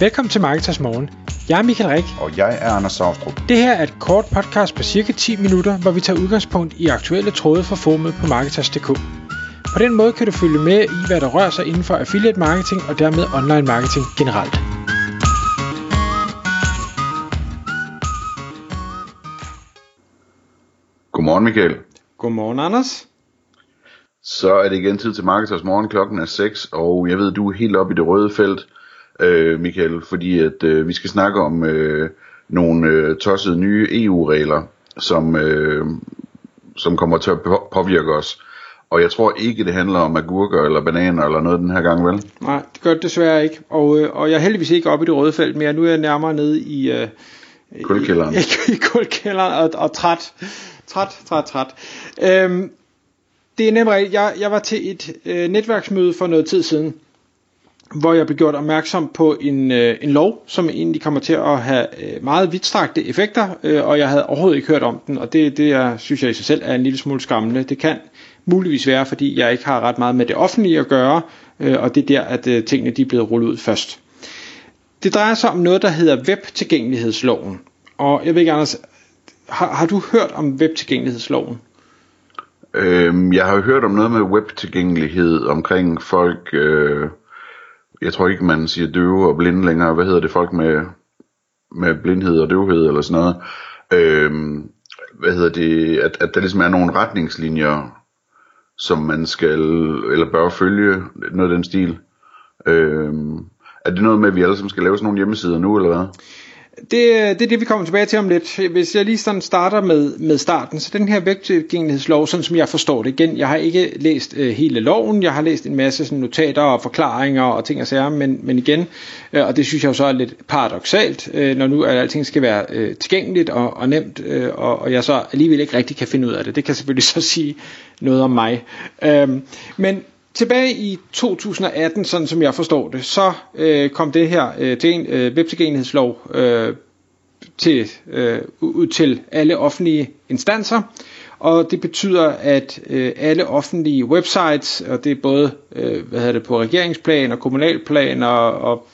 Velkommen til Marketers Morgen. Jeg er Michael Rik. Og jeg er Anders Saustrup. Det her er et kort podcast på cirka 10 minutter, hvor vi tager udgangspunkt i aktuelle tråde fra formet på Marketers.dk. På den måde kan du følge med i, hvad der rører sig inden for affiliate marketing og dermed online marketing generelt. Godmorgen Michael. Godmorgen Anders. Så er det igen tid til Marketers Morgen. Klokken er 6, og jeg ved, du er helt oppe i det røde felt, øh, Michael, fordi at øh, vi skal snakke om øh, nogle øh, tossede nye EU-regler, som, øh, som kommer til at påvirke os. Og jeg tror ikke, det handler om agurker eller bananer eller noget den her gang, vel? Nej, det gør det desværre ikke. Og, øh, og jeg er heldigvis ikke oppe i det røde felt mere. Nu er jeg nærmere nede i... Øh, Kulkælderen. I, i, i kulkælderen og, og træt. Træt, træt, træt. Øhm, det er nemlig jeg, jeg var til et øh, netværksmøde for noget tid siden, hvor jeg blev gjort opmærksom på en, øh, en lov, som egentlig kommer til at have øh, meget vidtstrakte effekter, øh, og jeg havde overhovedet ikke hørt om den, og det, det jeg, synes jeg i sig selv er en lille smule skræmmende. Det kan muligvis være, fordi jeg ikke har ret meget med det offentlige at gøre, øh, og det er der, at øh, tingene de er blevet rullet ud først. Det drejer sig om noget, der hedder webtilgængelighedsloven. Og jeg ved ikke, Anders, har, har du hørt om webtilgængelighedsloven? Øhm, jeg har hørt om noget med webtilgængelighed omkring folk, øh, jeg tror ikke man siger døve og blinde længere, hvad hedder det, folk med, med blindhed og døvhed eller sådan noget. Øhm, hvad hedder det, at, at der ligesom er nogle retningslinjer, som man skal, eller bør følge, noget af den stil. Øhm, er det noget med, at vi alle sammen skal lave sådan nogle hjemmesider nu, eller hvad? Det, det er det, vi kommer tilbage til om lidt. Hvis jeg lige sådan starter med, med starten, så den her vægttilgængelighedslov, sådan som jeg forstår det igen, jeg har ikke læst øh, hele loven, jeg har læst en masse sådan, notater og forklaringer og ting og sager, men, men igen, øh, og det synes jeg jo så er lidt paradoxalt, øh, når nu at alting skal være øh, tilgængeligt og, og nemt, øh, og, og jeg så alligevel ikke rigtig kan finde ud af det. Det kan selvfølgelig så sige noget om mig. Øh, men tilbage i 2018, sådan som jeg forstår det, så øh, kom det her øh, til en øh, webtilgængelighedslov øh, til, øh, ud til alle offentlige instanser, og det betyder, at øh, alle offentlige websites, og det er både øh, hvad hedder det, på regeringsplan og kommunalplan og, og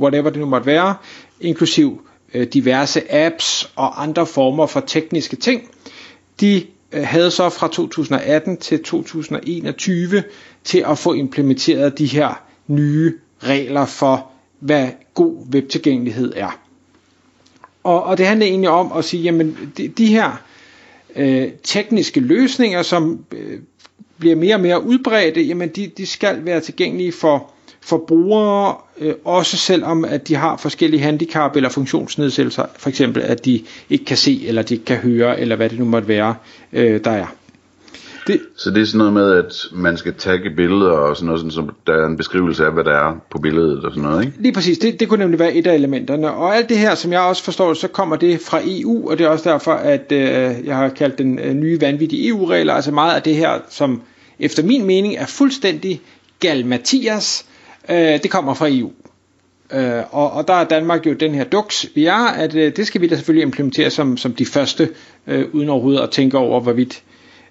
whatever det nu måtte være, inklusiv øh, diverse apps og andre former for tekniske ting, de Øh, havde så fra 2018 til 2021 til at få implementeret de her nye regler for, hvad god webtilgængelighed er. Og, og det handler egentlig om at sige, jamen de, de her øh, tekniske løsninger, som øh, bliver mere og mere udbredte, jamen de, de skal være tilgængelige for for brugere, øh, også selvom at de har forskellige handicap eller funktionsnedsættelser, for eksempel at de ikke kan se, eller de ikke kan høre, eller hvad det nu måtte være, øh, der er. Det, så det er sådan noget med, at man skal tagge billeder og sådan noget, sådan, så der er en beskrivelse af, hvad der er på billedet og sådan noget, ikke? Lige præcis, det, det kunne nemlig være et af elementerne. Og alt det her, som jeg også forstår, så kommer det fra EU, og det er også derfor, at øh, jeg har kaldt den øh, nye vanvittige EU-regler, altså meget af det her, som efter min mening er fuldstændig gal Mathias, øh, det kommer fra EU. Øh, og, og der er Danmark jo den her duks, vi er, at øh, det skal vi da selvfølgelig implementere som, som de første, øh, uden overhovedet at tænke over, hvorvidt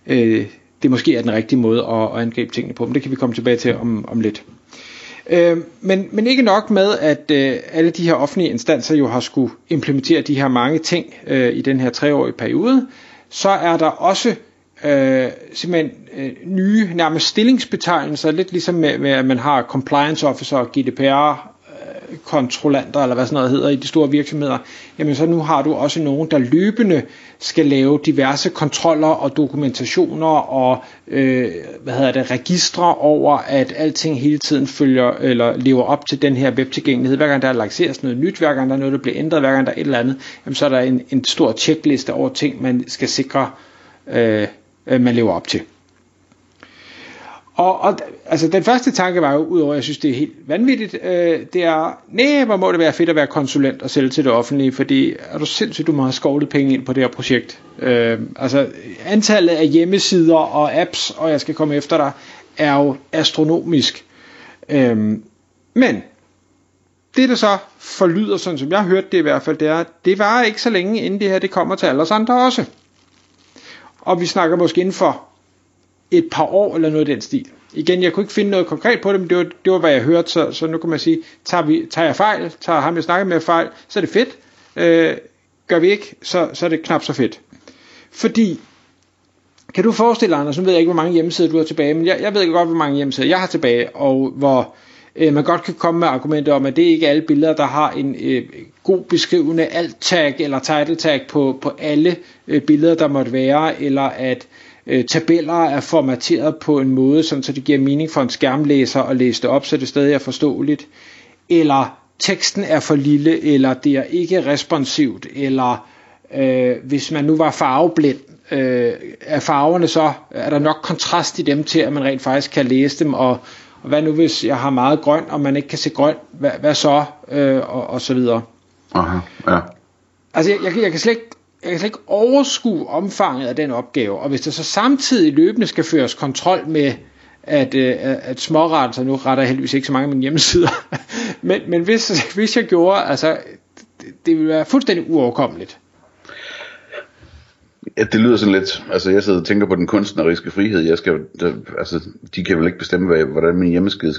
øh, det måske er den rigtige måde at, at angribe tingene på. Men det kan vi komme tilbage til om, om lidt. Øh, men, men ikke nok med, at øh, alle de her offentlige instanser jo har skulle implementere de her mange ting øh, i den her treårige periode, så er der også øh, simpelthen øh, nye nærmest stillingsbetegnelser, lidt ligesom med, med at man har compliance officer og GDPR øh, kontrollanter, eller hvad sådan noget hedder i de store virksomheder, jamen så nu har du også nogen, der løbende skal lave diverse kontroller og dokumentationer og øh, hvad hedder det, registre over, at alting hele tiden følger eller lever op til den her webtilgængelighed. Hver gang der lanceres noget nyt, hver gang der er noget, der bliver ændret, hver gang der er et eller andet, jamen så er der en, en stor checkliste over ting, man skal sikre øh, øh, man lever op til. Og, og altså den første tanke var jo, udover at jeg synes det er helt vanvittigt, øh, det er, nej, hvor må det være fedt at være konsulent og sælge til det offentlige, fordi er du sindssygt, du må have skovlet penge ind på det her projekt. Øh, altså antallet af hjemmesider og apps, og jeg skal komme efter dig, er jo astronomisk. Øh, men det der så forlyder, sådan som jeg hørte det i hvert fald, det er, det var ikke så længe, inden det her det kommer til alle os andre også og vi snakker måske inden for et par år eller noget af den stil. Igen, jeg kunne ikke finde noget konkret på det, men det var, det var hvad jeg hørte, så, så nu kan man sige, tager, vi, tager jeg fejl, tager ham jeg snakker med fejl, så er det fedt. Øh, gør vi ikke, så, så er det knap så fedt. Fordi, kan du forestille dig, Anders, nu ved jeg ikke, hvor mange hjemmesider du har tilbage, men jeg, jeg ved godt, hvor mange hjemmesider jeg har tilbage, og hvor øh, man godt kan komme med argumenter om, at det er ikke alle billeder, der har en øh, god beskrivende alt-tag eller title-tag på, på alle øh, billeder, der måtte være, eller at øh, tabeller er formateret på en måde, sådan, så det giver mening for en skærmlæser at læse det op, så det stadig er forståeligt, eller teksten er for lille, eller det er ikke responsivt, eller øh, hvis man nu var farveblind, øh, er farverne så, er der nok kontrast i dem til, at man rent faktisk kan læse dem, og, og hvad nu hvis jeg har meget grøn, og man ikke kan se grøn, hvad, hvad så, øh, og, og så videre. Aha, ja. Altså jeg, jeg, jeg kan slet ikke jeg kan slet ikke overskue omfanget af den opgave, og hvis der så samtidig løbende skal føres kontrol med, at, øh, at småretter, nu retter jeg heldigvis ikke så mange af mine hjemmesider, men, men hvis, hvis jeg gjorde, altså, det, det ville være fuldstændig uoverkommeligt. Ja, det lyder sådan lidt, altså jeg sidder og tænker på den kunstneriske frihed, jeg skal, der, altså de kan vel ikke bestemme, hvad, hvordan min hjemmeside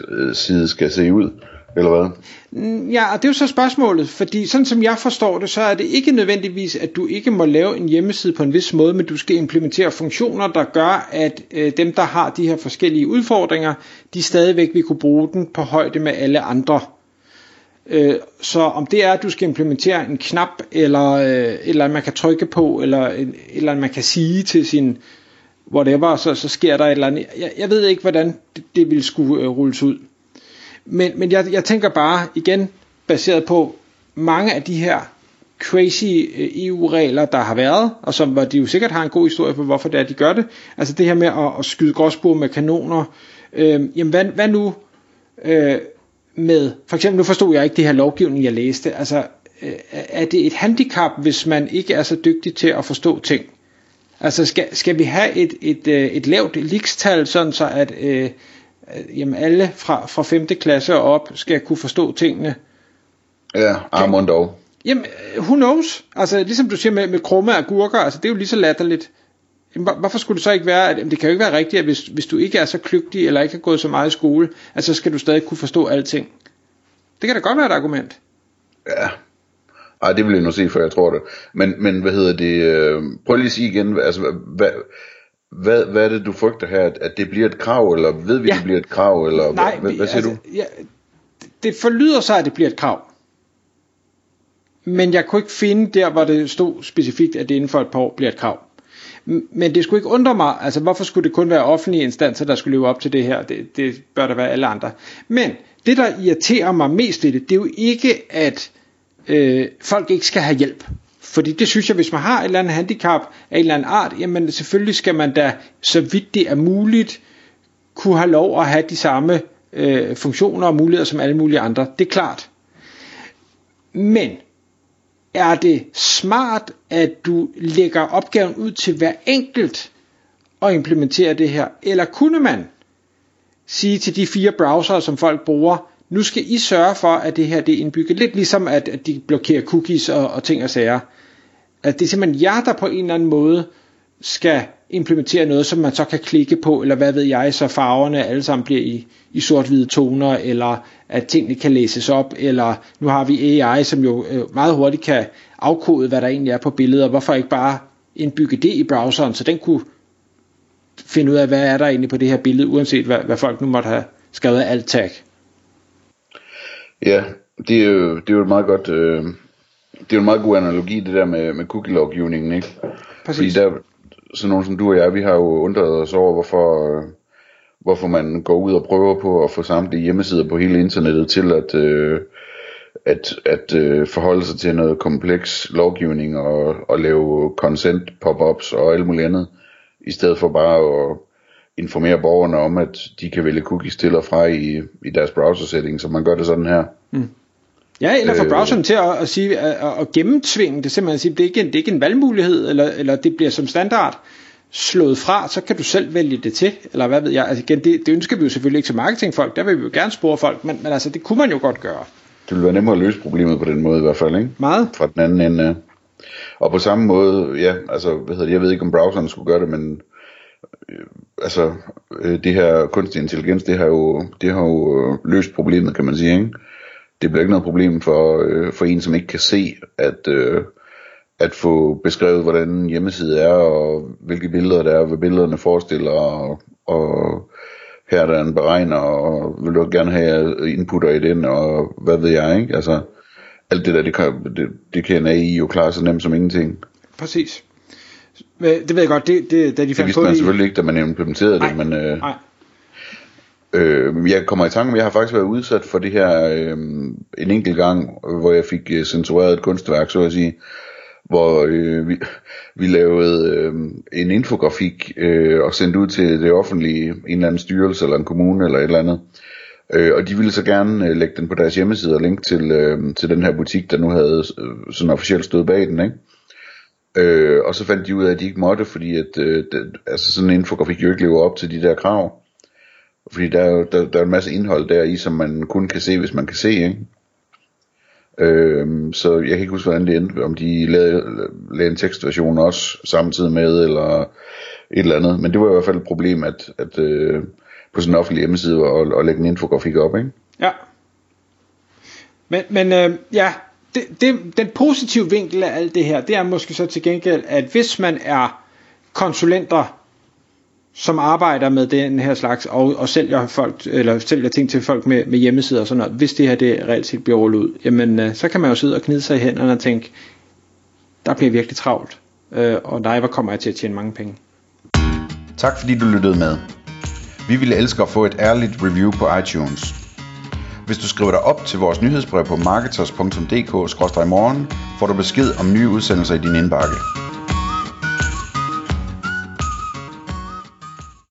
øh, skal se ud, eller hvad? Mm, ja, og det er jo så spørgsmålet, fordi sådan som jeg forstår det, så er det ikke nødvendigvis, at du ikke må lave en hjemmeside på en vis måde, men du skal implementere funktioner, der gør, at øh, dem, der har de her forskellige udfordringer, de stadigvæk vil kunne bruge den på højde med alle andre. Øh, så om det er, at du skal implementere en knap, eller, øh, eller man kan trykke på, eller, eller man kan sige til sin whatever, så, så sker der et eller andet. Jeg, jeg ved ikke, hvordan det, det ville skulle øh, rulles ud. Men, men jeg, jeg tænker bare igen, baseret på mange af de her crazy øh, EU-regler, der har været, og som hvor de jo sikkert har en god historie på, hvorfor det er, de gør det. Altså det her med at, at skyde gråsbord med kanoner. Øh, jamen hvad, hvad nu øh, med, for eksempel nu forstod jeg ikke det her lovgivning, jeg læste. Altså øh, er det et handicap, hvis man ikke er så dygtig til at forstå ting? Altså skal, skal vi have et, et, øh, et lavt likstal, sådan så at øh, jamen alle fra, fra 5. klasse og op skal kunne forstå tingene. Ja, Armand dog. Jamen, who knows? Altså, ligesom du siger med, med krumme agurker, altså det er jo lige så latterligt. Hvorfor skulle det så ikke være, at det kan jo ikke være rigtigt, at hvis, hvis du ikke er så kløgtig, eller ikke har gået så meget i skole, at så skal du stadig kunne forstå alting. Det kan da godt være et argument. Ja, ej, det vil jeg nu se, for jeg tror det. Men, men hvad hedder det? Øh, prøv lige at sige igen, altså, hvad, hvad, hvad er det, du frygter her? At det bliver et krav, eller ved vi, ja. det bliver et krav? Eller Nej, hvad, hvad siger altså, du? Ja, det forlyder sig, at det bliver et krav. Men jeg kunne ikke finde der, hvor det stod specifikt, at det inden for et par år bliver et krav. Men det skulle ikke undre mig, altså hvorfor skulle det kun være offentlige instanser, der skulle leve op til det her? Det, det bør der være alle andre. Men det, der irriterer mig mest ved det, det er jo ikke, at øh, folk ikke skal have hjælp. Fordi det synes jeg, hvis man har et eller andet handicap af en eller anden art, jamen selvfølgelig skal man da, så vidt det er muligt, kunne have lov at have de samme øh, funktioner og muligheder som alle mulige andre. Det er klart. Men er det smart, at du lægger opgaven ud til hver enkelt og implementere det her? Eller kunne man sige til de fire browsere, som folk bruger, nu skal I sørge for, at det her det er indbygget. Lidt ligesom, at, at de blokerer cookies og, og ting og sager. At det er simpelthen jer, der på en eller anden måde skal implementere noget, som man så kan klikke på, eller hvad ved jeg, så farverne alle sammen bliver i, i sort-hvide toner, eller at tingene kan læses op, eller nu har vi AI, som jo øh, meget hurtigt kan afkode, hvad der egentlig er på billeder, hvorfor ikke bare indbygge det i browseren, så den kunne finde ud af, hvad er der egentlig på det her billede, uanset hvad, hvad folk nu måtte have skrevet alt tag. Ja, det er jo, det er jo et meget godt, øh, det er jo en meget god analogi, det der med, med cookie-lovgivningen, ikke? Præcis. Fordi der, sådan nogen som du og jeg, vi har jo undret os over, hvorfor, øh, hvorfor man går ud og prøver på at få samtlige hjemmesider på hele internettet til at, øh, at, at øh, forholde sig til noget kompleks lovgivning og, og lave consent pop-ups og alt muligt andet, i stedet for bare at informere borgerne om, at de kan vælge cookies til og fra i, i deres browser setting, så man gør det sådan her. Mm. Ja, eller få øh, browseren til at, at, sige, at, at gennemtvinge det, simpelthen at sige, det er ikke en, det er ikke en valgmulighed, eller, eller det bliver som standard slået fra, så kan du selv vælge det til, eller hvad ved jeg. Altså igen, det, det ønsker vi jo selvfølgelig ikke til marketingfolk, der vil vi jo gerne spore folk, men, men altså, det kunne man jo godt gøre. Det ville være nemmere at løse problemet på den måde i hvert fald, ikke? Meget. Fra den anden ende. Og på samme måde, ja, altså, hvad hedder det, jeg ved ikke om browseren skulle gøre det, men øh, altså, øh, det her kunstig intelligens, det har jo, det har jo øh, løst problemet, kan man sige, ikke? Det bliver ikke noget problem for, øh, for en, som ikke kan se, at, øh, at få beskrevet, hvordan en hjemmeside er, og hvilke billeder der er, hvad billederne forestiller, og, og her er der en beregner, og vil du gerne have inputter i den, og hvad ved jeg, ikke? Altså, alt det der, det kan, det, det kan en AI jo klare så nemt som ingenting. Præcis. Det ved jeg godt, det, det, da de det vidste man selvfølgelig ikke, da man implementerede nej, det, men øh, nej. Øh, jeg kommer i tanke om, jeg har faktisk været udsat for det her øh, en enkelt gang, hvor jeg fik øh, censureret et kunstværk, så at sige, hvor øh, vi, vi lavede øh, en infografik øh, og sendte ud til det offentlige, en eller anden styrelse eller en kommune eller et eller andet. Øh, og de ville så gerne øh, lægge den på deres hjemmeside og linke til, øh, til den her butik, der nu havde øh, sådan officielt stået bag den, ikke? Øh, og så fandt de ud af, at de ikke måtte, fordi at, øh, det, altså sådan en infografik jo ikke lever op til de der krav. Fordi der er jo der, der er en masse indhold der i, som man kun kan se, hvis man kan se, ikke? Øhm, så jeg kan ikke huske, hvordan det endte, om de lavede, lavede en tekstversion også samtidig med, eller et eller andet. Men det var i hvert fald et problem, at, at øh, på sådan en offentlig hjemmeside at, og lægge en infografik op, ikke? Ja. Men, men øh, ja, det, det, den positive vinkel af alt det her, det er måske så til gengæld, at hvis man er konsulenter, som arbejder med den her slags, og, og sælger, folk, eller sælger ting til folk med, med hjemmesider og sådan noget, hvis det her det reelt set bliver rullet ud, jamen øh, så kan man jo sidde og knide sig i hænderne og tænke, der bliver virkelig travlt, øh, og nej, hvor kommer jeg til at tjene mange penge. Tak fordi du lyttede med. Vi ville elske at få et ærligt review på iTunes. Hvis du skriver dig op til vores nyhedsbrev på marketers.dk-morgen, får du besked om nye udsendelser i din indbakke.